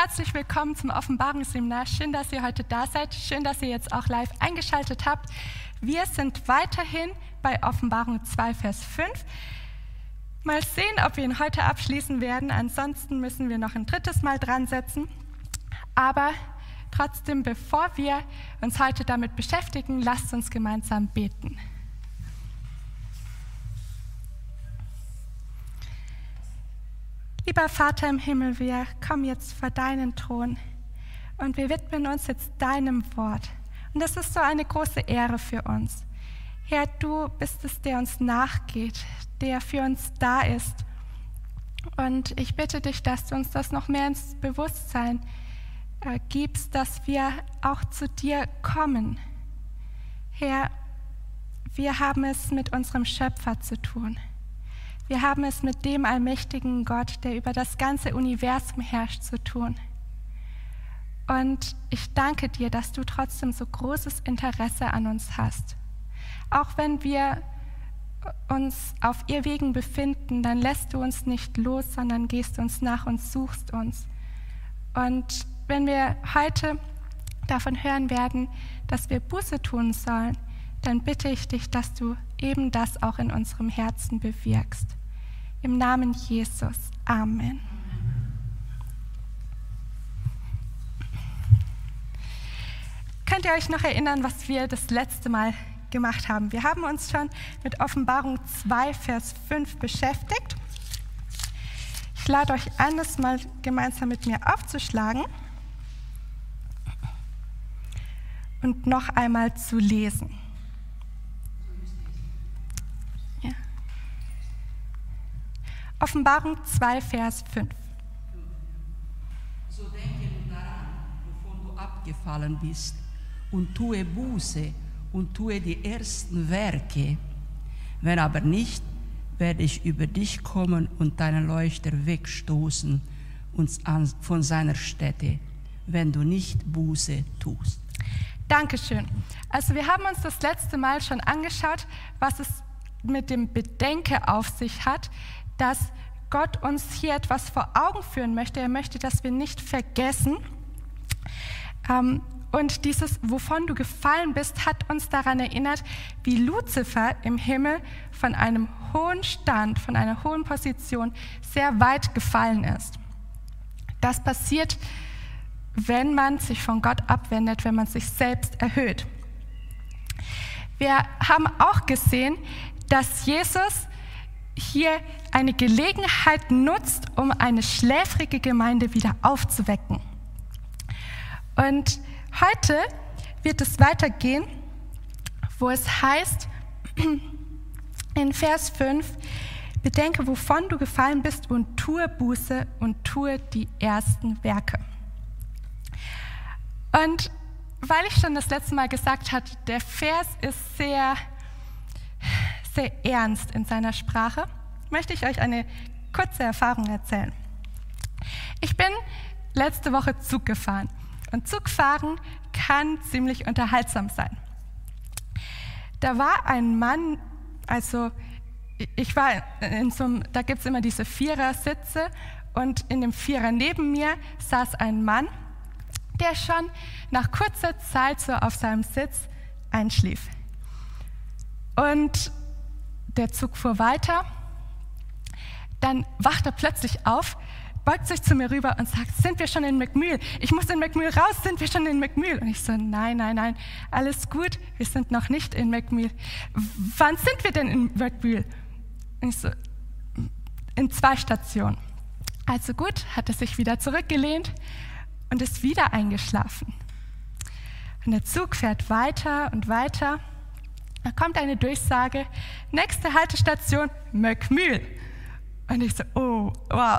Herzlich willkommen zum Offenbarungsseminar. Schön, dass ihr heute da seid. Schön, dass ihr jetzt auch live eingeschaltet habt. Wir sind weiterhin bei Offenbarung 2, Vers 5. Mal sehen, ob wir ihn heute abschließen werden. Ansonsten müssen wir noch ein drittes Mal dran setzen. Aber trotzdem, bevor wir uns heute damit beschäftigen, lasst uns gemeinsam beten. Lieber Vater im Himmel, wir kommen jetzt vor deinen Thron und wir widmen uns jetzt deinem Wort. Und das ist so eine große Ehre für uns. Herr, du bist es, der uns nachgeht, der für uns da ist. Und ich bitte dich, dass du uns das noch mehr ins Bewusstsein äh, gibst, dass wir auch zu dir kommen. Herr, wir haben es mit unserem Schöpfer zu tun. Wir haben es mit dem allmächtigen Gott, der über das ganze Universum herrscht, zu tun. Und ich danke dir, dass du trotzdem so großes Interesse an uns hast. Auch wenn wir uns auf ihr Wegen befinden, dann lässt du uns nicht los, sondern gehst uns nach und suchst uns. Und wenn wir heute davon hören werden, dass wir Buße tun sollen, dann bitte ich dich, dass du eben das auch in unserem Herzen bewirkst. Im Namen Jesus. Amen. Könnt ihr euch noch erinnern, was wir das letzte Mal gemacht haben? Wir haben uns schon mit Offenbarung 2, Vers 5 beschäftigt. Ich lade euch ein, das mal gemeinsam mit mir aufzuschlagen und noch einmal zu lesen. Offenbarung 2, Vers 5. So denke nun daran, wovon du abgefallen bist, und tue Buße und tue die ersten Werke. Wenn aber nicht, werde ich über dich kommen und deinen Leuchter wegstoßen und von seiner Stätte, wenn du nicht Buße tust. Dankeschön. Also wir haben uns das letzte Mal schon angeschaut, was es mit dem Bedenke auf sich hat, dass Gott uns hier etwas vor Augen führen möchte. Er möchte, dass wir nicht vergessen. Ähm, und dieses, wovon du gefallen bist, hat uns daran erinnert, wie Luzifer im Himmel von einem hohen Stand, von einer hohen Position sehr weit gefallen ist. Das passiert, wenn man sich von Gott abwendet, wenn man sich selbst erhöht. Wir haben auch gesehen, dass Jesus hier eine Gelegenheit nutzt, um eine schläfrige Gemeinde wieder aufzuwecken. Und heute wird es weitergehen, wo es heißt, in Vers 5, bedenke, wovon du gefallen bist und tue Buße und tue die ersten Werke. Und weil ich schon das letzte Mal gesagt hatte, der Vers ist sehr sehr ernst in seiner Sprache, möchte ich euch eine kurze Erfahrung erzählen. Ich bin letzte Woche Zug gefahren und Zugfahren kann ziemlich unterhaltsam sein. Da war ein Mann, also ich war in so einem, da gibt es immer diese Vierersitze und in dem Vierer neben mir saß ein Mann, der schon nach kurzer Zeit so auf seinem Sitz einschlief. Und der Zug fuhr weiter. Dann wacht er plötzlich auf, beugt sich zu mir rüber und sagt, sind wir schon in McMühl? Ich muss in McMühl raus, sind wir schon in McMühl? Und ich so, nein, nein, nein, alles gut, wir sind noch nicht in McMühl. Wann sind wir denn in McMühl? Und ich so, in zwei Stationen. Also gut, hat er sich wieder zurückgelehnt und ist wieder eingeschlafen. Und der Zug fährt weiter und weiter. Da kommt eine Durchsage, nächste Haltestation Möckmühl. Und ich so, oh, wow.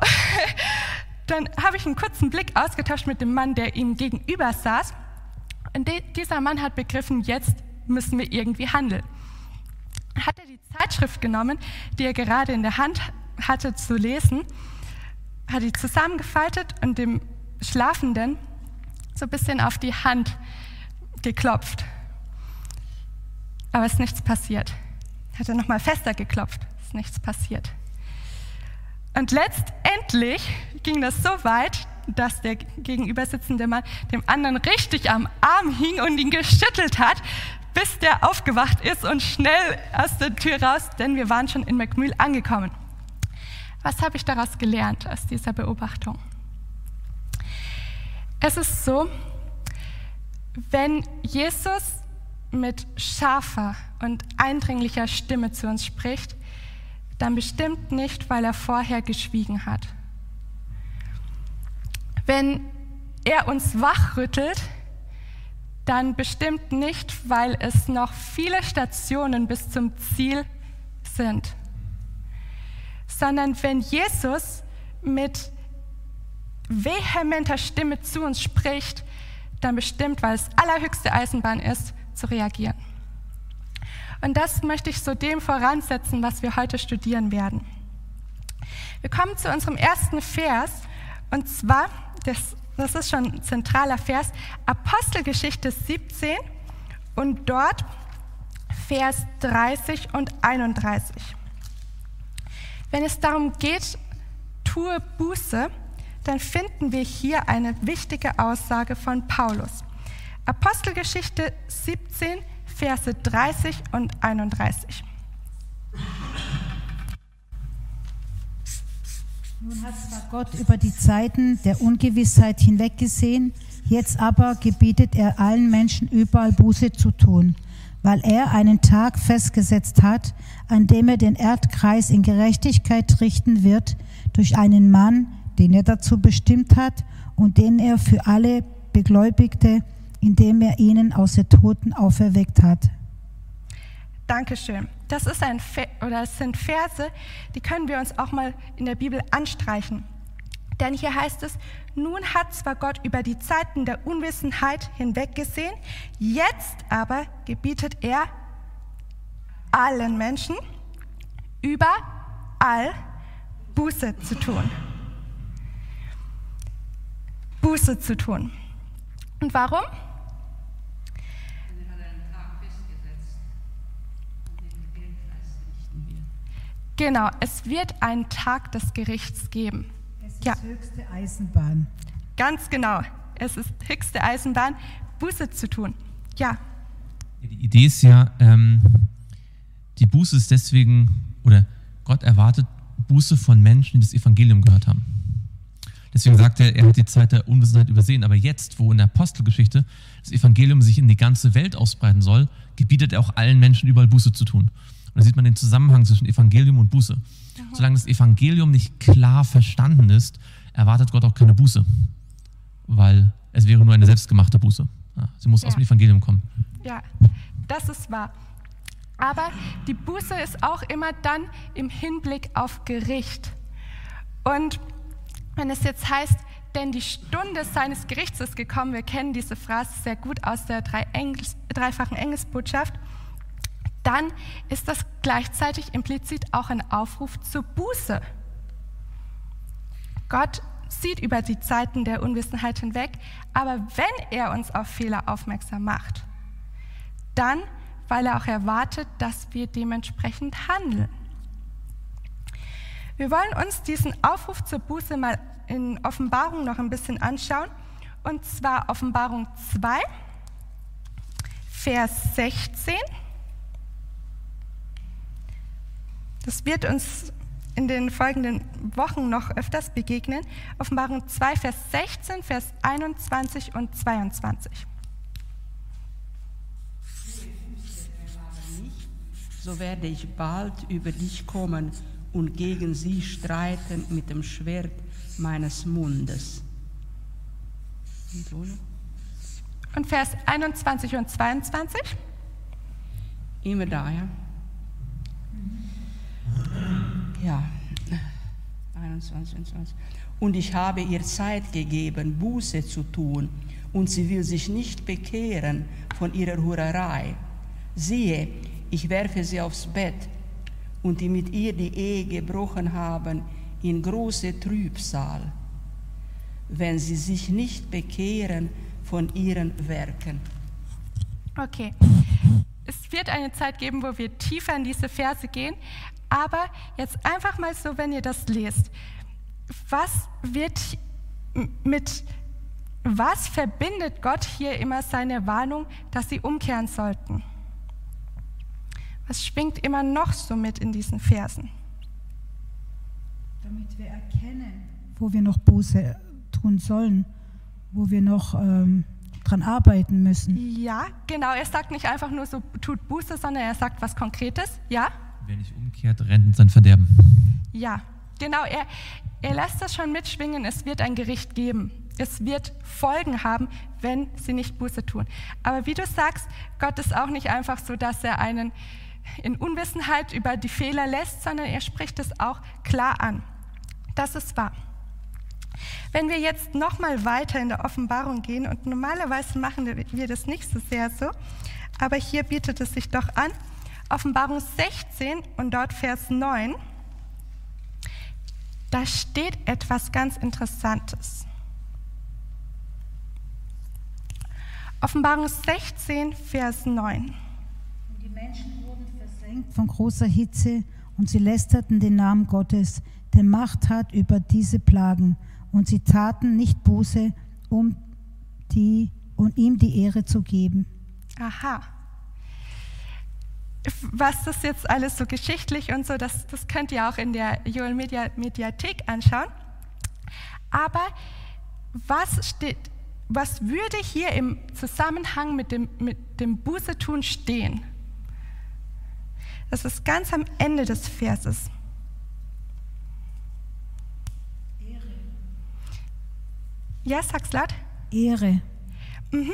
Dann habe ich einen kurzen Blick ausgetauscht mit dem Mann, der ihm gegenüber saß. Und dieser Mann hat begriffen, jetzt müssen wir irgendwie handeln. Hat er die Zeitschrift genommen, die er gerade in der Hand hatte zu lesen, hat die zusammengefaltet und dem Schlafenden so ein bisschen auf die Hand geklopft aber es ist nichts passiert. Hat er nochmal fester geklopft, ist nichts passiert. Und letztendlich ging das so weit, dass der gegenübersitzende Mann dem anderen richtig am Arm hing und ihn geschüttelt hat, bis der aufgewacht ist und schnell aus der Tür raus, denn wir waren schon in McMühl angekommen. Was habe ich daraus gelernt aus dieser Beobachtung? Es ist so, wenn Jesus mit scharfer und eindringlicher Stimme zu uns spricht, dann bestimmt nicht, weil er vorher geschwiegen hat. Wenn er uns wachrüttelt, dann bestimmt nicht, weil es noch viele Stationen bis zum Ziel sind, sondern wenn Jesus mit vehementer Stimme zu uns spricht, dann bestimmt, weil es allerhöchste Eisenbahn ist, zu reagieren. Und das möchte ich so dem voransetzen, was wir heute studieren werden. Wir kommen zu unserem ersten Vers, und zwar, das, das ist schon ein zentraler Vers, Apostelgeschichte 17 und dort Vers 30 und 31. Wenn es darum geht, tue Buße, dann finden wir hier eine wichtige Aussage von Paulus. Apostelgeschichte 17, Verse 30 und 31. Nun hat zwar Gott über die Zeiten der Ungewissheit hinweggesehen, jetzt aber gebietet er allen Menschen überall Buße zu tun, weil er einen Tag festgesetzt hat, an dem er den Erdkreis in Gerechtigkeit richten wird durch einen Mann, den er dazu bestimmt hat und den er für alle Begläubigte indem er ihnen aus den Toten auferweckt hat. Dankeschön. Das, ist ein, oder das sind Verse, die können wir uns auch mal in der Bibel anstreichen. Denn hier heißt es, nun hat zwar Gott über die Zeiten der Unwissenheit hinweggesehen, jetzt aber gebietet er allen Menschen überall Buße zu tun. Buße zu tun. Und warum? Genau, es wird einen Tag des Gerichts geben. Es ist ja. höchste Eisenbahn. Ganz genau, es ist höchste Eisenbahn, Buße zu tun. Ja. Die Idee ist ja, ähm, die Buße ist deswegen, oder Gott erwartet Buße von Menschen, die das Evangelium gehört haben. Deswegen sagt er, er hat die Zeit der Unwissenheit übersehen. Aber jetzt, wo in der Apostelgeschichte das Evangelium sich in die ganze Welt ausbreiten soll, gebietet er auch allen Menschen überall Buße zu tun. Und da sieht man den Zusammenhang zwischen Evangelium und Buße. Solange das Evangelium nicht klar verstanden ist, erwartet Gott auch keine Buße, weil es wäre nur eine selbstgemachte Buße. Sie muss ja. aus dem Evangelium kommen. Ja, das ist wahr. Aber die Buße ist auch immer dann im Hinblick auf Gericht. Und wenn es jetzt heißt, denn die Stunde seines Gerichts ist gekommen, wir kennen diese Phrase sehr gut aus der dreifachen Engelsbotschaft, dann ist das gleichzeitig implizit auch ein Aufruf zur Buße. Gott sieht über die Zeiten der Unwissenheit hinweg, aber wenn er uns auf Fehler aufmerksam macht, dann, weil er auch erwartet, dass wir dementsprechend handeln. Wir wollen uns diesen Aufruf zur Buße mal in Offenbarung noch ein bisschen anschauen, und zwar Offenbarung 2, Vers 16. Das wird uns in den folgenden Wochen noch öfters begegnen. Offenbarung 2, Vers 16, Vers 21 und 22. So werde ich bald über dich kommen und gegen sie streiten mit dem Schwert meines Mundes. Und Vers 21 und 22? Immer da, ja. Ja, 21, 21. Und ich habe ihr Zeit gegeben, Buße zu tun, und sie will sich nicht bekehren von ihrer Hurerei. Siehe, ich werfe sie aufs Bett, und die mit ihr die Ehe gebrochen haben, in große Trübsal, wenn sie sich nicht bekehren von ihren Werken. Okay. Es wird eine Zeit geben, wo wir tiefer in diese Verse gehen, aber jetzt einfach mal so, wenn ihr das lest, was wird mit was verbindet Gott hier immer seine Warnung, dass sie umkehren sollten? Was schwingt immer noch so mit in diesen Versen? Damit wir erkennen, wo wir noch Buße tun sollen, wo wir noch ähm, dran arbeiten müssen. Ja, genau. Er sagt nicht einfach nur so, tut Buße, sondern er sagt was Konkretes. Ja? Wer nicht umkehrt, rennt in sein Verderben. Ja, genau. Er, er lässt das schon mitschwingen. Es wird ein Gericht geben. Es wird Folgen haben, wenn sie nicht Buße tun. Aber wie du sagst, Gott ist auch nicht einfach so, dass er einen in Unwissenheit über die Fehler lässt, sondern er spricht es auch klar an. Das ist wahr. Wenn wir jetzt nochmal weiter in der Offenbarung gehen, und normalerweise machen wir das nicht so sehr so, aber hier bietet es sich doch an, Offenbarung 16 und dort Vers 9, da steht etwas ganz Interessantes. Offenbarung 16, Vers 9. Die Menschen wurden versenkt von großer Hitze und sie lästerten den Namen Gottes, der Macht hat über diese Plagen. Und sie taten nicht Buße, um, die, um ihm die Ehre zu geben. Aha. Was das jetzt alles so geschichtlich und so, das, das könnt ihr auch in der Joel Media, Mediathek anschauen. Aber was steht, was würde hier im Zusammenhang mit dem, mit dem Bußetun stehen? Das ist ganz am Ende des Verses. Ehre. Ja, sag's laut. Ehre. Mhm.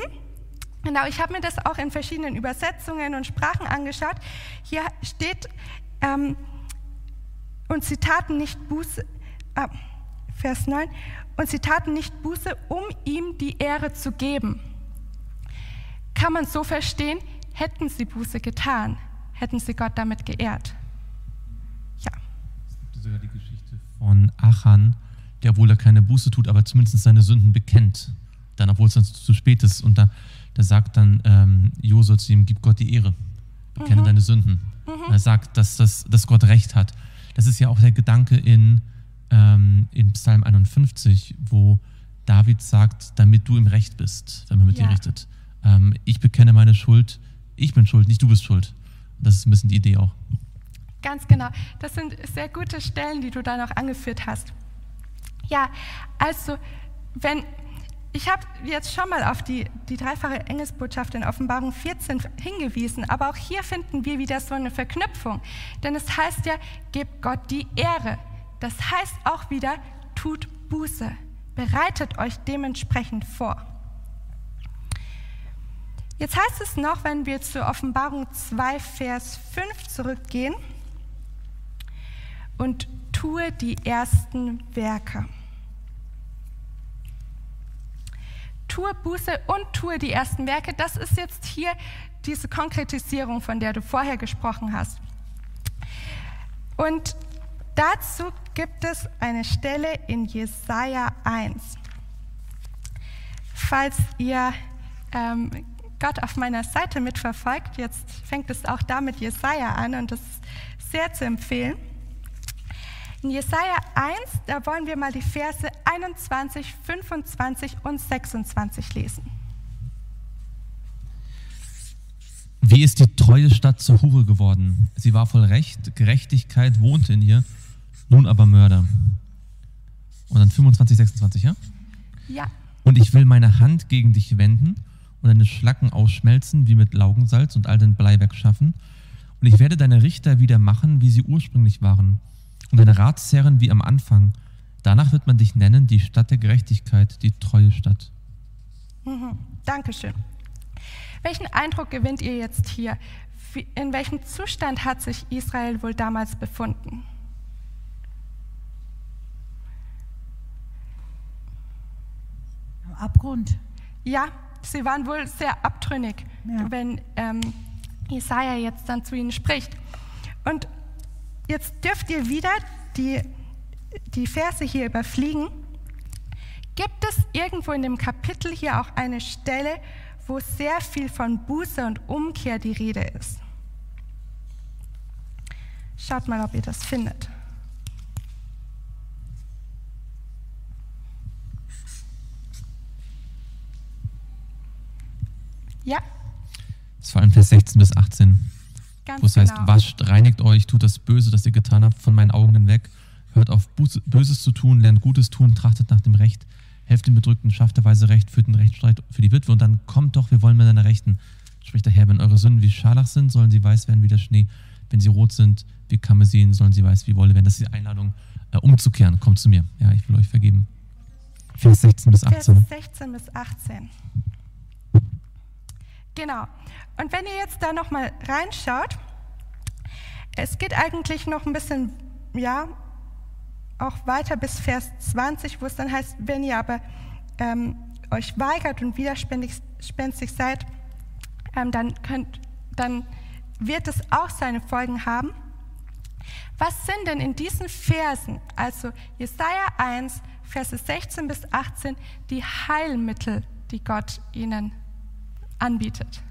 Genau, ich habe mir das auch in verschiedenen Übersetzungen und Sprachen angeschaut. Hier steht, ähm, und sie taten nicht Buße, ah, Vers 9, und sie taten nicht Buße, um ihm die Ehre zu geben. Kann man so verstehen, hätten sie Buße getan, hätten sie Gott damit geehrt. Ja. Es gibt sogar die Geschichte von Achan, der, obwohl er keine Buße tut, aber zumindest seine Sünden bekennt. Dann, obwohl es dann zu spät ist. Und da, da sagt dann ähm, Josua zu ihm, gib Gott die Ehre, bekenne mhm. deine Sünden. Mhm. Er sagt, dass, dass, dass Gott Recht hat. Das ist ja auch der Gedanke in ähm, in Psalm 51, wo David sagt, damit du im Recht bist, wenn man mit ja. dir richtet. Ähm, ich bekenne meine Schuld, ich bin schuld, nicht du bist schuld. Das ist ein bisschen die Idee auch. Ganz genau. Das sind sehr gute Stellen, die du da noch angeführt hast. Ja, also, wenn ich habe jetzt schon mal auf die, die dreifache Engelsbotschaft in Offenbarung 14 hingewiesen, aber auch hier finden wir wieder so eine Verknüpfung. Denn es heißt ja, gebt Gott die Ehre. Das heißt auch wieder, tut Buße, bereitet euch dementsprechend vor. Jetzt heißt es noch, wenn wir zur Offenbarung 2, Vers 5 zurückgehen, und tue die ersten Werke. Tue Buße und tue die ersten Werke. Das ist jetzt hier diese Konkretisierung, von der du vorher gesprochen hast. Und Dazu gibt es eine Stelle in Jesaja 1. Falls ihr ähm, Gott auf meiner Seite mitverfolgt, jetzt fängt es auch da mit Jesaja an und das ist sehr zu empfehlen. In Jesaja 1, da wollen wir mal die Verse 21, 25 und 26 lesen. Wie ist die treue Stadt zur Hure geworden? Sie war voll Recht, Gerechtigkeit wohnte in ihr nun aber Mörder. Und dann 25, 26, ja? Ja. Und ich will meine Hand gegen dich wenden und deine Schlacken ausschmelzen wie mit Laugensalz und all dein Blei wegschaffen. Und ich werde deine Richter wieder machen, wie sie ursprünglich waren. Und deine Ratsherren wie am Anfang. Danach wird man dich nennen, die Stadt der Gerechtigkeit, die treue Stadt. Mhm. Dankeschön. Welchen Eindruck gewinnt ihr jetzt hier? In welchem Zustand hat sich Israel wohl damals befunden? Abgrund. Ja, sie waren wohl sehr abtrünnig, ja. wenn ähm, Jesaja jetzt dann zu ihnen spricht. Und Jetzt dürft ihr wieder die, die Verse hier überfliegen. Gibt es irgendwo in dem Kapitel hier auch eine Stelle, wo sehr viel von Buße und Umkehr die Rede ist? Schaut mal, ob ihr das findet. Ja? Das Es waren Vers 16 bis 18 ganz wo es heißt, genau. wascht, reinigt euch, tut das Böse, das ihr getan habt, von meinen Augen hinweg. Hört auf, Böses zu tun, lernt Gutes tun, trachtet nach dem Recht, helft den Bedrückten, schafft der Weise Recht, führt den Rechtsstreit für die Witwe und dann kommt doch, wir wollen miteinander rechten. Spricht der Herr, wenn eure Sünden wie Scharlach sind, sollen sie weiß werden wie der Schnee. Wenn sie rot sind wie Karmesin, sollen sie weiß wie Wolle werden. Das ist die Einladung, äh, umzukehren. Kommt zu mir. Ja, ich will euch vergeben. Vers 16 bis Vers 18. 16 bis 18. Genau. Und wenn ihr jetzt da nochmal reinschaut, es geht eigentlich noch ein bisschen, ja, auch weiter bis Vers 20, wo es dann heißt, wenn ihr aber ähm, euch weigert und widerspenstig seid, ähm, dann, könnt, dann wird es auch seine Folgen haben. Was sind denn in diesen Versen, also Jesaja 1, Verse 16 bis 18, die Heilmittel, die Gott ihnen anbietet?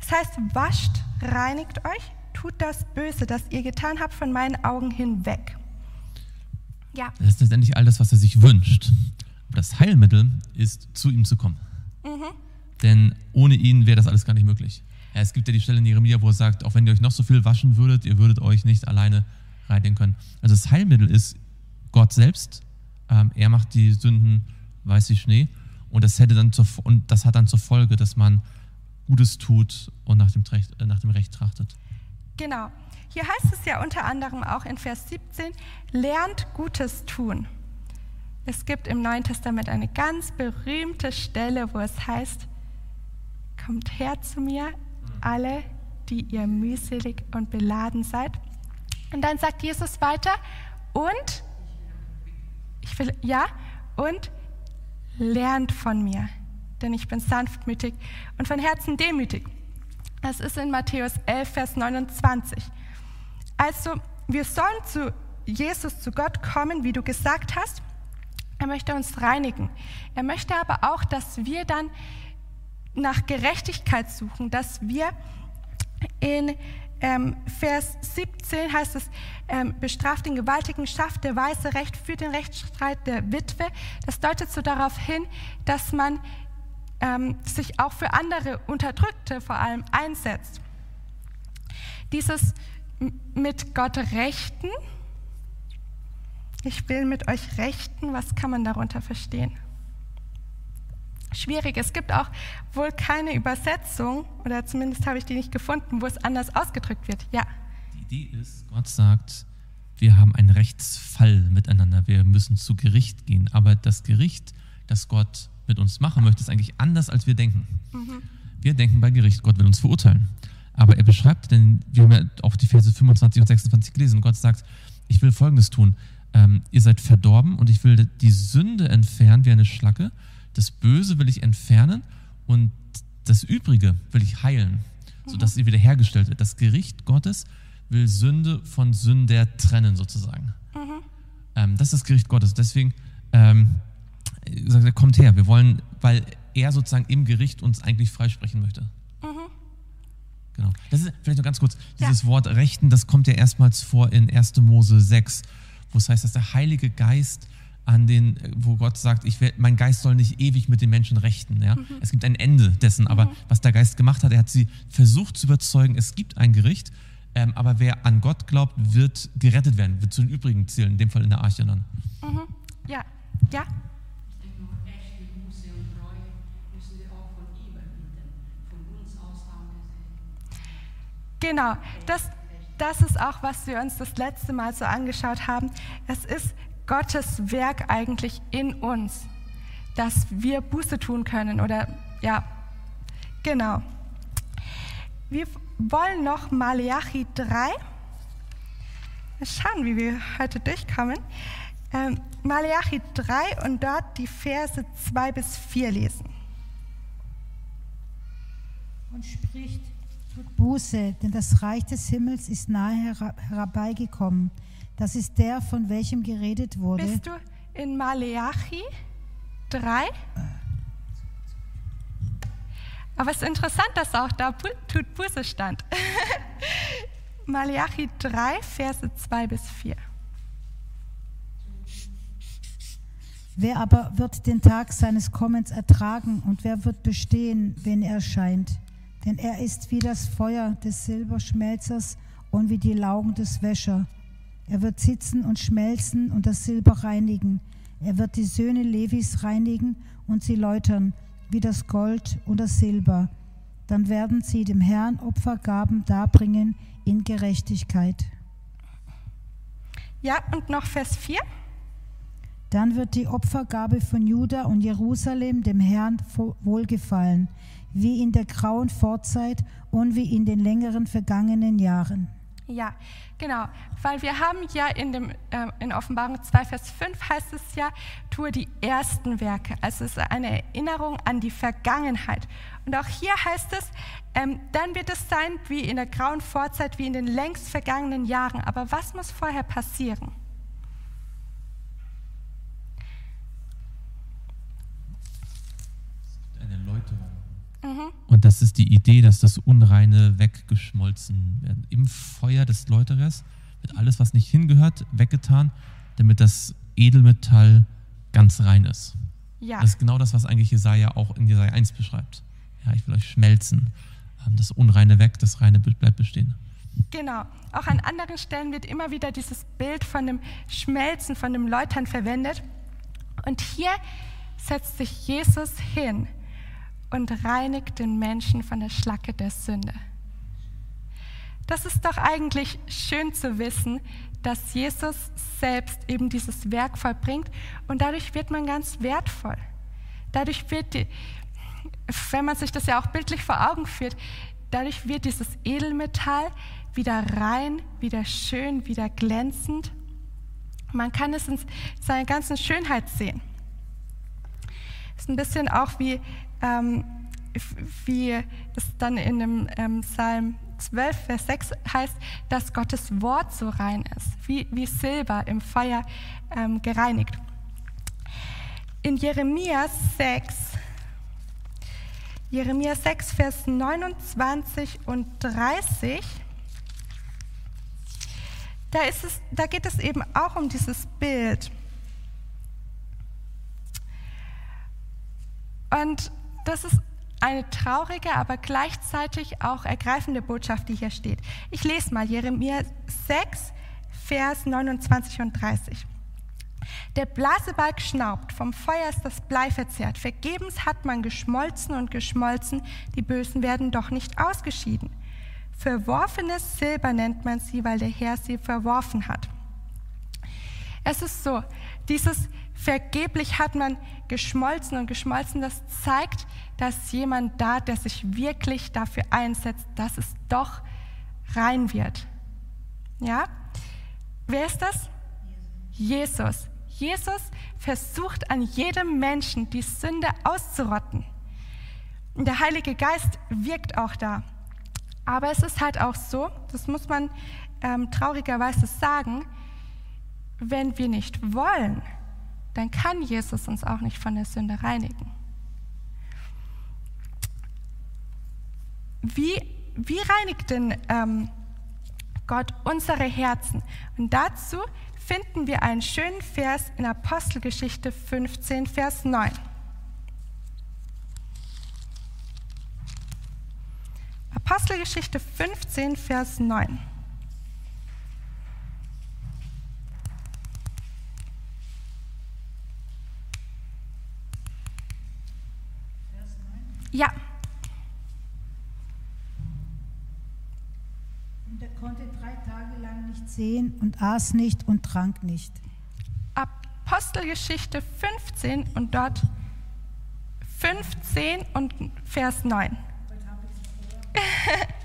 Es heißt, wascht, reinigt euch, tut das Böse, das ihr getan habt, von meinen Augen hinweg. Ja, Das ist letztendlich all das, was er sich wünscht. Aber das Heilmittel ist, zu ihm zu kommen. Denn ohne ihn wäre das alles gar nicht möglich. Ja, es gibt ja die Stelle in Jeremia, wo er sagt, auch wenn ihr euch noch so viel waschen würdet, ihr würdet euch nicht alleine reinigen können. Also das Heilmittel ist Gott selbst. Ähm, er macht die Sünden weiß wie Schnee. Und das, hätte dann zur, und das hat dann zur Folge, dass man Gutes tut und nach dem, äh, nach dem Recht trachtet. genau. Hier heißt es ja unter anderem auch in Vers 17, lernt Gutes tun. Es gibt im Neuen Testament eine ganz berühmte Stelle, wo es heißt, kommt her zu mir, alle, die ihr mühselig und beladen seid. Und dann sagt Jesus weiter, und, ich will, ja, und lernt von mir, denn ich bin sanftmütig und von Herzen demütig. Das ist in Matthäus 11, Vers 29. Also, wir sollen zu Jesus, zu Gott kommen, wie du gesagt hast. Er möchte uns reinigen. Er möchte aber auch, dass wir dann nach Gerechtigkeit suchen, dass wir in ähm, Vers 17 heißt es, ähm, bestraft den Gewaltigen, schafft der Weiße Recht, führt den Rechtsstreit der Witwe. Das deutet so darauf hin, dass man ähm, sich auch für andere Unterdrückte vor allem einsetzt. Dieses mit Gott rechten, ich will mit euch rechten, was kann man darunter verstehen? Schwierig. Es gibt auch wohl keine Übersetzung, oder zumindest habe ich die nicht gefunden, wo es anders ausgedrückt wird. Ja, Die Idee ist, Gott sagt, wir haben einen Rechtsfall miteinander, wir müssen zu Gericht gehen. Aber das Gericht, das Gott mit uns machen möchte, ist eigentlich anders, als wir denken. Wir denken bei Gericht, Gott will uns verurteilen. Aber er beschreibt, denn wir haben ja auch die Verse 25 und 26 gelesen, Gott sagt, ich will Folgendes tun. Ähm, ihr seid verdorben und ich will die Sünde entfernen wie eine Schlacke. Das Böse will ich entfernen und das Übrige will ich heilen, sodass sie wiederhergestellt wird. Das Gericht Gottes will Sünde von Sünder trennen, sozusagen. Ähm, das ist das Gericht Gottes. Deswegen ähm, sagt er, kommt her. Wir wollen, weil er sozusagen im Gericht uns eigentlich freisprechen möchte. Genau. Das ist vielleicht noch ganz kurz. Dieses Wort Rechten, das kommt ja erstmals vor in 1. Mose 6, wo es heißt, dass der Heilige Geist an den, wo Gott sagt, ich werd, mein Geist soll nicht ewig mit den Menschen rechten. Ja? Es gibt ein Ende dessen, aber was der Geist gemacht hat, er hat sie versucht zu überzeugen, es gibt ein Gericht, ähm, aber wer an Gott glaubt, wird gerettet werden, wird zu den übrigen zählen, in dem Fall in der Arche dann. ja, ja. Sie. Genau, das, das ist auch, was wir uns das letzte Mal so angeschaut haben. Es ist Gottes Werk eigentlich in uns, dass wir Buße tun können oder ja, genau. Wir wollen noch Malachi 3. Mal schauen, wie wir heute durchkommen. Ähm, Malachi 3 und dort die Verse 2 bis 4 lesen. und spricht, tut Buße, denn das Reich des Himmels ist nahe herbeigekommen. Das ist der, von welchem geredet wurde. Bist du in Maleachi 3? Aber es ist interessant, dass auch da tut Buße stand. Malachi 3, Verse 2 bis 4. Wer aber wird den Tag seines Kommens ertragen und wer wird bestehen, wenn er erscheint? Denn er ist wie das Feuer des Silberschmelzers und wie die Laugen des Wäscher. Er wird sitzen und schmelzen und das Silber reinigen. Er wird die Söhne Levis reinigen und sie läutern wie das Gold und das Silber. Dann werden sie dem Herrn Opfergaben darbringen in Gerechtigkeit. Ja, und noch Vers 4. Dann wird die Opfergabe von Juda und Jerusalem dem Herrn wohlgefallen, wie in der grauen Vorzeit und wie in den längeren vergangenen Jahren. Ja, genau, weil wir haben ja in, dem, äh, in Offenbarung 2, Vers 5 heißt es ja, tue die ersten Werke. Also es ist eine Erinnerung an die Vergangenheit. Und auch hier heißt es, ähm, dann wird es sein wie in der grauen Vorzeit, wie in den längst vergangenen Jahren. Aber was muss vorher passieren? Eine Läuterung. Mhm. Und das ist die Idee, dass das Unreine weggeschmolzen wird. Im Feuer des Läuterers wird alles, was nicht hingehört, weggetan, damit das Edelmetall ganz rein ist. Ja. Das ist genau das, was eigentlich Jesaja auch in Jesaja 1 beschreibt. Ja, ich will euch schmelzen. Ähm, das Unreine weg, das Reine bleibt bestehen. Genau. Auch an anderen Stellen wird immer wieder dieses Bild von dem Schmelzen, von dem Läutern verwendet. Und hier setzt sich Jesus hin und reinigt den Menschen von der Schlacke der Sünde. Das ist doch eigentlich schön zu wissen, dass Jesus selbst eben dieses Werk vollbringt und dadurch wird man ganz wertvoll. Dadurch wird, die, wenn man sich das ja auch bildlich vor Augen führt, dadurch wird dieses Edelmetall wieder rein, wieder schön, wieder glänzend. Man kann es in seiner ganzen Schönheit sehen. Ist ein bisschen auch wie ähm, wie es dann in dem ähm, Psalm 12, Vers 6 heißt, dass Gottes Wort so rein ist, wie, wie Silber im Feuer ähm, gereinigt. In Jeremia 6, Jeremia 6, Vers 29 und 30, da, ist es, da geht es eben auch um dieses Bild. Und das ist eine traurige, aber gleichzeitig auch ergreifende Botschaft, die hier steht. Ich lese mal Jeremia 6, Vers 29 und 30. Der Blasebalg schnaubt, vom Feuer ist das Blei verzehrt. Vergebens hat man geschmolzen und geschmolzen, die Bösen werden doch nicht ausgeschieden. Verworfenes Silber nennt man sie, weil der Herr sie verworfen hat. Es ist so, dieses vergeblich hat man geschmolzen und geschmolzen, das zeigt, dass jemand da, der sich wirklich dafür einsetzt, dass es doch rein wird. Ja? Wer ist das? Jesus. Jesus versucht an jedem Menschen die Sünde auszurotten. Der Heilige Geist wirkt auch da. Aber es ist halt auch so, das muss man ähm, traurigerweise sagen, wenn wir nicht wollen, dann kann Jesus uns auch nicht von der Sünde reinigen. Wie, wie reinigt denn ähm, Gott unsere Herzen? Und dazu finden wir einen schönen Vers in Apostelgeschichte 15, Vers 9. Apostelgeschichte 15, Vers 9. Ja. Und er konnte drei Tage lang nicht sehen und aß nicht und trank nicht. Apostelgeschichte 15 und dort 15 und Vers 9.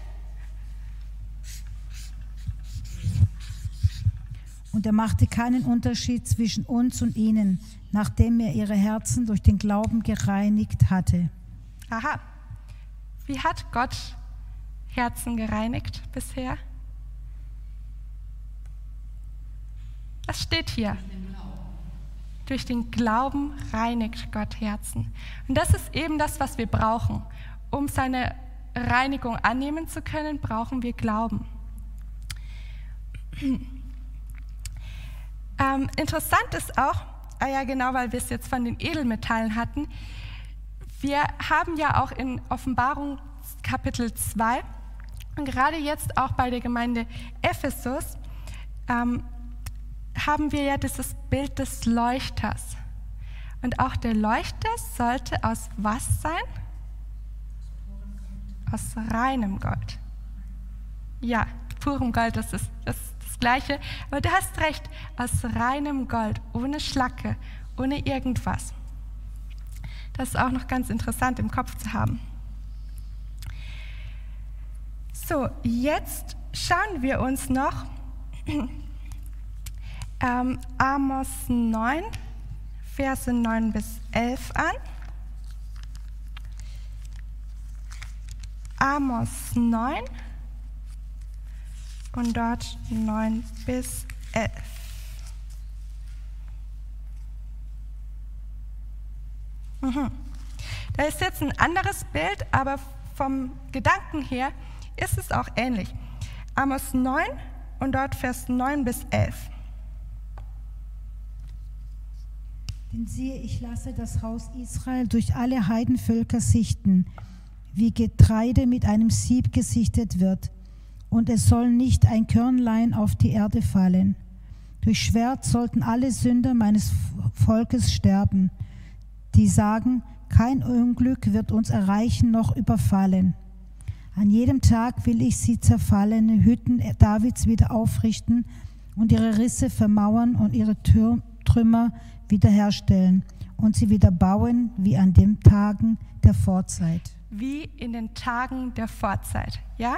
Und er machte keinen Unterschied zwischen uns und ihnen, nachdem er ihre Herzen durch den Glauben gereinigt hatte. Aha, wie hat Gott Herzen gereinigt bisher? Das steht hier. Durch den Glauben reinigt Gott Herzen. Und das ist eben das, was wir brauchen, um seine Reinigung annehmen zu können, brauchen wir Glauben. Ähm, interessant ist auch, ah ja genau, weil wir es jetzt von den Edelmetallen hatten, wir haben ja auch in Offenbarung Kapitel 2 und gerade jetzt auch bei der Gemeinde Ephesus ähm, haben wir ja dieses Bild des Leuchters. Und auch der Leuchter sollte aus was sein? Aus reinem Gold. Ja, purem Gold, das ist das, ist das Gleiche. Aber du hast recht, aus reinem Gold, ohne Schlacke, ohne irgendwas. Das ist auch noch ganz interessant im Kopf zu haben. So, jetzt schauen wir uns noch ähm, Amos 9, Verse 9 bis 11 an. Amos 9 und dort 9 bis 11. Mhm. Da ist jetzt ein anderes Bild, aber vom Gedanken her ist es auch ähnlich. Amos 9 und dort Vers 9 bis 11. Denn siehe, ich lasse das Haus Israel durch alle Heidenvölker sichten, wie Getreide mit einem Sieb gesichtet wird, und es soll nicht ein Körnlein auf die Erde fallen. Durch Schwert sollten alle Sünder meines Volkes sterben, die sagen, kein Unglück wird uns erreichen noch überfallen. An jedem Tag will ich sie zerfallene Hütten Davids wieder aufrichten und ihre Risse vermauern und ihre Trümmer wiederherstellen und sie wieder bauen wie an den Tagen der Vorzeit. Wie in den Tagen der Vorzeit, ja?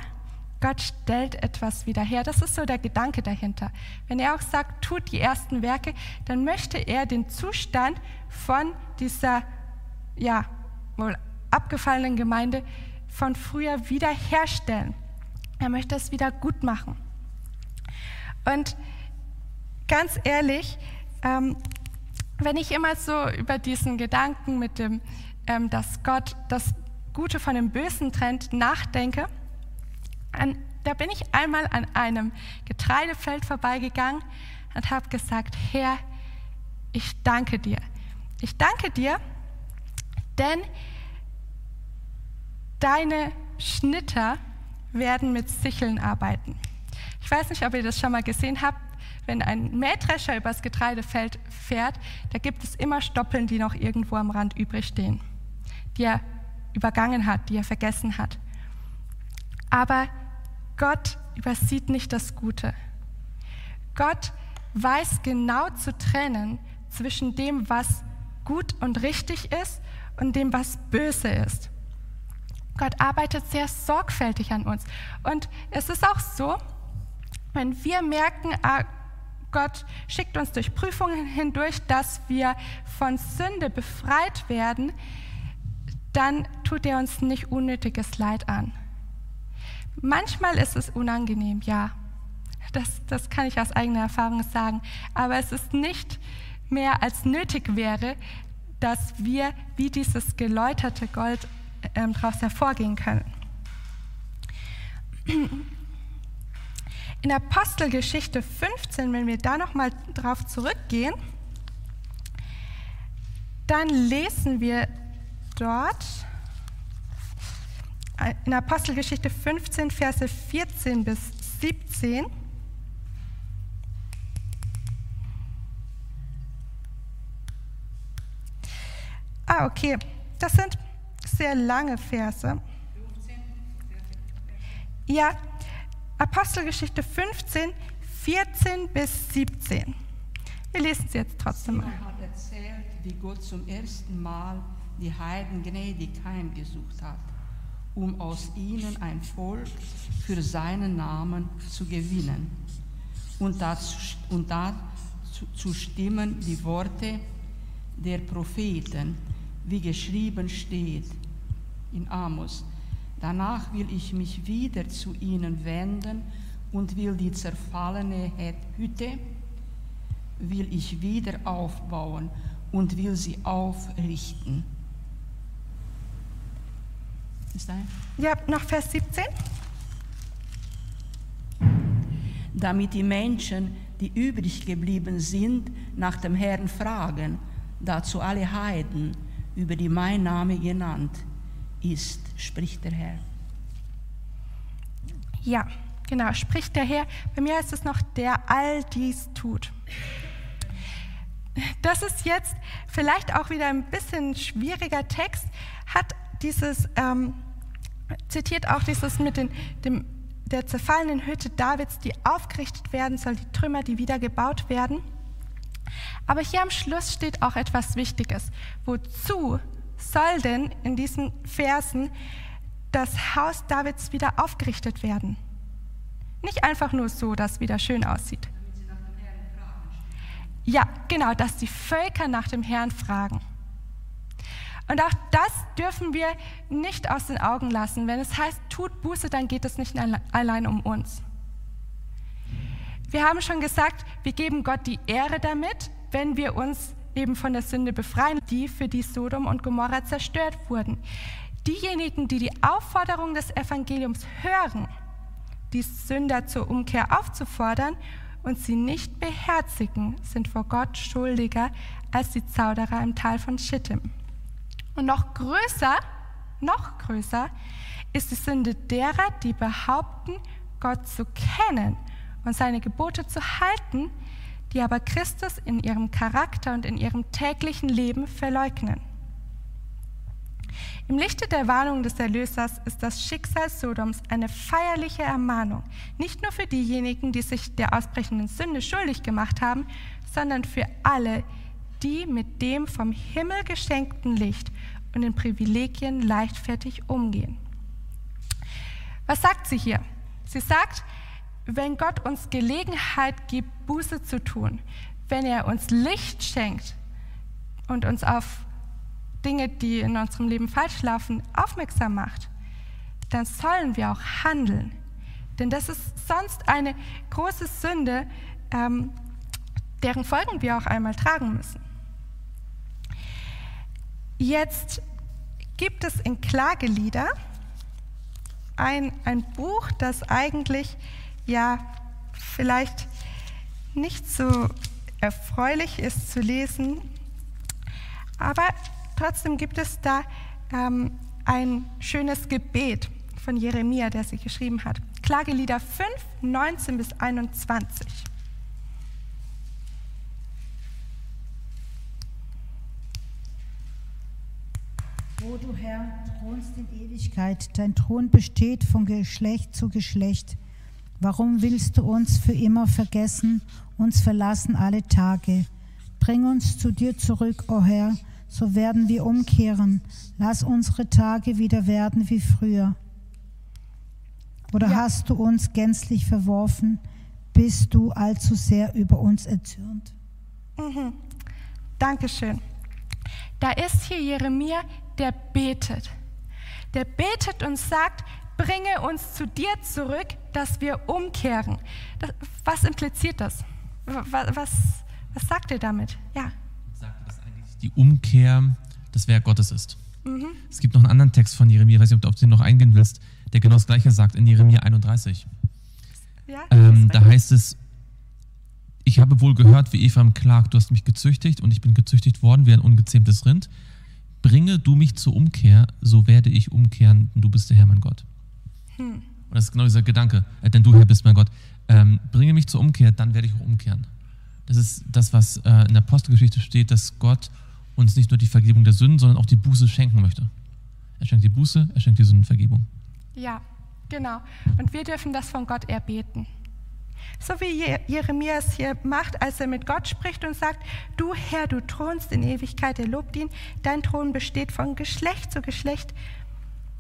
Gott stellt etwas wieder her. Das ist so der Gedanke dahinter. Wenn er auch sagt, tut die ersten Werke, dann möchte er den Zustand von dieser, ja, wohl abgefallenen Gemeinde von früher wiederherstellen. Er möchte es wieder gut machen. Und ganz ehrlich, ähm, wenn ich immer so über diesen Gedanken mit dem, ähm, dass Gott das Gute von dem Bösen trennt, nachdenke, an, da bin ich einmal an einem Getreidefeld vorbeigegangen und habe gesagt, Herr, ich danke dir. Ich danke dir, denn Deine Schnitter werden mit Sicheln arbeiten. Ich weiß nicht, ob ihr das schon mal gesehen habt. Wenn ein Mähdrescher übers Getreidefeld fährt, da gibt es immer Stoppeln, die noch irgendwo am Rand übrig stehen, die er übergangen hat, die er vergessen hat. Aber Gott übersieht nicht das Gute. Gott weiß genau zu trennen zwischen dem, was gut und richtig ist und dem, was böse ist. Gott arbeitet sehr sorgfältig an uns. Und es ist auch so, wenn wir merken, ah, Gott schickt uns durch Prüfungen hindurch, dass wir von Sünde befreit werden, dann tut er uns nicht unnötiges Leid an. Manchmal ist es unangenehm, ja. Das, das kann ich aus eigener Erfahrung sagen. Aber es ist nicht mehr als nötig wäre, dass wir wie dieses geläuterte Gold ähm, daraus hervorgehen können. In Apostelgeschichte 15, wenn wir da nochmal drauf zurückgehen, dann lesen wir dort in Apostelgeschichte 15, Verse 14 bis 17. Ah, okay. Das sind sehr lange Verse. Ja, Apostelgeschichte 15, 14 bis 17. Wir lesen sie jetzt trotzdem mal. hat erzählt, wie Gott zum ersten Mal die Heiden gnädig heimgesucht hat, um aus ihnen ein Volk für seinen Namen zu gewinnen. Und dazu, und dazu zu stimmen die Worte der Propheten, wie geschrieben steht in Amos. Danach will ich mich wieder zu ihnen wenden und will die zerfallene Hütte, will ich wieder aufbauen und will sie aufrichten. Ist dahin? Ja, noch Vers 17. Damit die Menschen, die übrig geblieben sind, nach dem Herrn fragen, dazu alle Heiden, über die mein Name genannt ist, spricht der Herr. Ja, genau, spricht der Herr. Bei mir heißt es noch, der all dies tut. Das ist jetzt vielleicht auch wieder ein bisschen schwieriger Text, hat dieses, ähm, zitiert auch dieses mit den, dem, der zerfallenen Hütte Davids, die aufgerichtet werden soll, die Trümmer, die wieder gebaut werden. Aber hier am Schluss steht auch etwas Wichtiges. Wozu soll denn in diesen Versen das Haus Davids wieder aufgerichtet werden? Nicht einfach nur so, dass es wieder schön aussieht. Ja, genau, dass die Völker nach dem Herrn fragen. Und auch das dürfen wir nicht aus den Augen lassen. Wenn es heißt, tut Buße, dann geht es nicht allein um uns. Wir haben schon gesagt, wir geben Gott die Ehre damit, wenn wir uns eben von der Sünde befreien, die für die Sodom und Gomorra zerstört wurden. Diejenigen, die die Aufforderung des Evangeliums hören, die Sünder zur Umkehr aufzufordern und sie nicht beherzigen, sind vor Gott schuldiger als die Zauderer im Tal von Schittim. Und noch größer, noch größer ist die Sünde derer, die behaupten, Gott zu kennen und seine Gebote zu halten, die aber Christus in ihrem Charakter und in ihrem täglichen Leben verleugnen. Im Lichte der Warnung des Erlösers ist das Schicksal Sodoms eine feierliche Ermahnung, nicht nur für diejenigen, die sich der ausbrechenden Sünde schuldig gemacht haben, sondern für alle, die mit dem vom Himmel geschenkten Licht und den Privilegien leichtfertig umgehen. Was sagt sie hier? Sie sagt, wenn Gott uns Gelegenheit gibt, Buße zu tun, wenn er uns Licht schenkt und uns auf Dinge, die in unserem Leben falsch laufen, aufmerksam macht, dann sollen wir auch handeln. Denn das ist sonst eine große Sünde, ähm, deren Folgen wir auch einmal tragen müssen. Jetzt gibt es in Klagelieder ein, ein Buch, das eigentlich ja vielleicht nicht so erfreulich ist zu lesen, aber Trotzdem gibt es da ähm, ein schönes Gebet von Jeremia, der sie geschrieben hat. Klagelieder 5, 19 bis 21. O du Herr, thronst in Ewigkeit, dein Thron besteht von Geschlecht zu Geschlecht. Warum willst du uns für immer vergessen, uns verlassen alle Tage? Bring uns zu dir zurück, o Herr, so werden wir umkehren. Lass unsere Tage wieder werden wie früher. Oder ja. hast du uns gänzlich verworfen? Bist du allzu sehr über uns erzürnt? Mhm. Dankeschön. Da ist hier Jeremia, der betet. Der betet und sagt, bringe uns zu dir zurück, dass wir umkehren. Das, was impliziert das? Was, was, was sagt er damit? Ja die Umkehr des Werk Gottes ist. Mhm. Es gibt noch einen anderen Text von Jeremia, ich weiß nicht, ob du auf den noch eingehen willst, der genau das Gleiche sagt in Jeremia 31. Ja, ähm, da heißt es, ich habe wohl gehört, wie Ephraim klagt, du hast mich gezüchtigt und ich bin gezüchtigt worden wie ein ungezähmtes Rind. Bringe du mich zur Umkehr, so werde ich umkehren, denn du bist der Herr, mein Gott. Hm. Und das ist genau dieser Gedanke, äh, denn du Herr bist mein Gott. Ähm, bringe mich zur Umkehr, dann werde ich auch umkehren. Das ist das, was äh, in der Apostelgeschichte steht, dass Gott uns nicht nur die Vergebung der Sünden, sondern auch die Buße schenken möchte. Er schenkt die Buße, er schenkt die Sündenvergebung. Ja, genau. Und wir dürfen das von Gott erbeten. So wie Jeremia es hier macht, als er mit Gott spricht und sagt, du Herr, du thronst in Ewigkeit, er lobt ihn, dein Thron besteht von Geschlecht zu Geschlecht.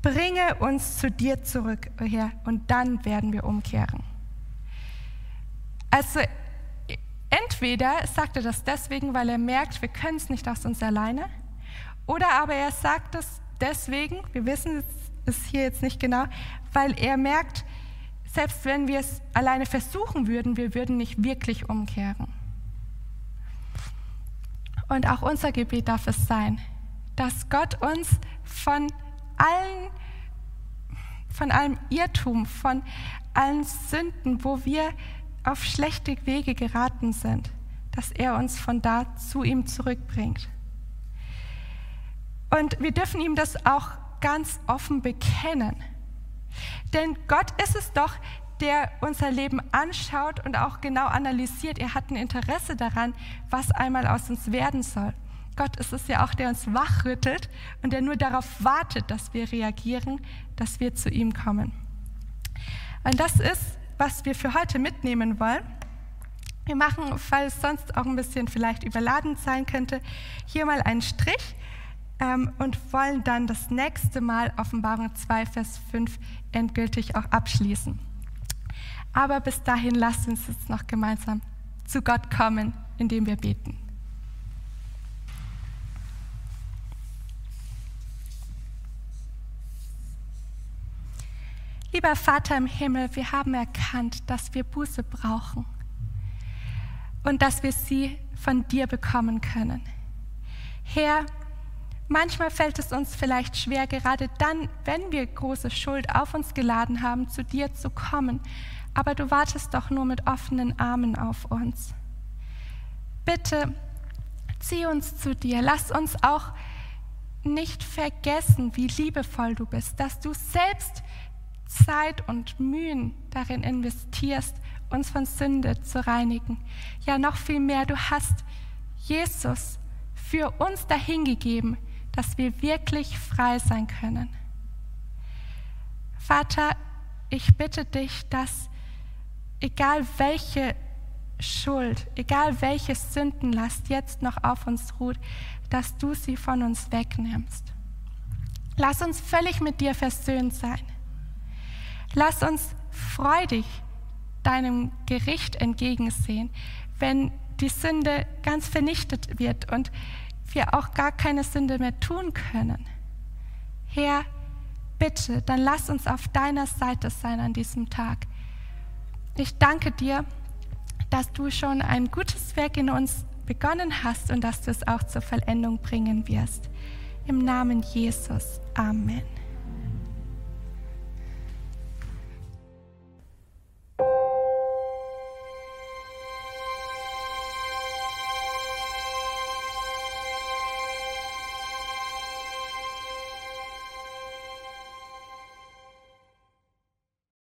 Bringe uns zu dir zurück, Herr, und dann werden wir umkehren. Also Entweder sagt er das deswegen, weil er merkt, wir können es nicht aus uns alleine, oder aber er sagt es deswegen, wir wissen es hier jetzt nicht genau, weil er merkt, selbst wenn wir es alleine versuchen würden, wir würden nicht wirklich umkehren. Und auch unser Gebet darf es sein, dass Gott uns von allen von allem Irrtum, von allen Sünden, wo wir auf schlechte Wege geraten sind, dass er uns von da zu ihm zurückbringt. Und wir dürfen ihm das auch ganz offen bekennen. Denn Gott ist es doch, der unser Leben anschaut und auch genau analysiert. Er hat ein Interesse daran, was einmal aus uns werden soll. Gott ist es ja auch, der uns wachrüttelt und der nur darauf wartet, dass wir reagieren, dass wir zu ihm kommen. Und das ist, was wir für heute mitnehmen wollen. Wir machen, falls sonst auch ein bisschen vielleicht überladen sein könnte, hier mal einen Strich ähm, und wollen dann das nächste Mal Offenbarung 2, Vers 5 endgültig auch abschließen. Aber bis dahin lasst uns jetzt noch gemeinsam zu Gott kommen, indem wir beten. Lieber Vater im Himmel, wir haben erkannt, dass wir Buße brauchen und dass wir sie von dir bekommen können. Herr, manchmal fällt es uns vielleicht schwer, gerade dann, wenn wir große Schuld auf uns geladen haben, zu dir zu kommen. Aber du wartest doch nur mit offenen Armen auf uns. Bitte zieh uns zu dir. Lass uns auch nicht vergessen, wie liebevoll du bist, dass du selbst Zeit und Mühen darin investierst, uns von Sünde zu reinigen. Ja, noch viel mehr, du hast Jesus für uns dahingegeben, dass wir wirklich frei sein können. Vater, ich bitte dich, dass egal welche Schuld, egal welche Sündenlast jetzt noch auf uns ruht, dass du sie von uns wegnimmst. Lass uns völlig mit dir versöhnt sein. Lass uns freudig deinem Gericht entgegensehen, wenn die Sünde ganz vernichtet wird und wir auch gar keine Sünde mehr tun können. Herr, bitte, dann lass uns auf deiner Seite sein an diesem Tag. Ich danke dir, dass du schon ein gutes Werk in uns begonnen hast und dass du es auch zur Vollendung bringen wirst. Im Namen Jesus. Amen.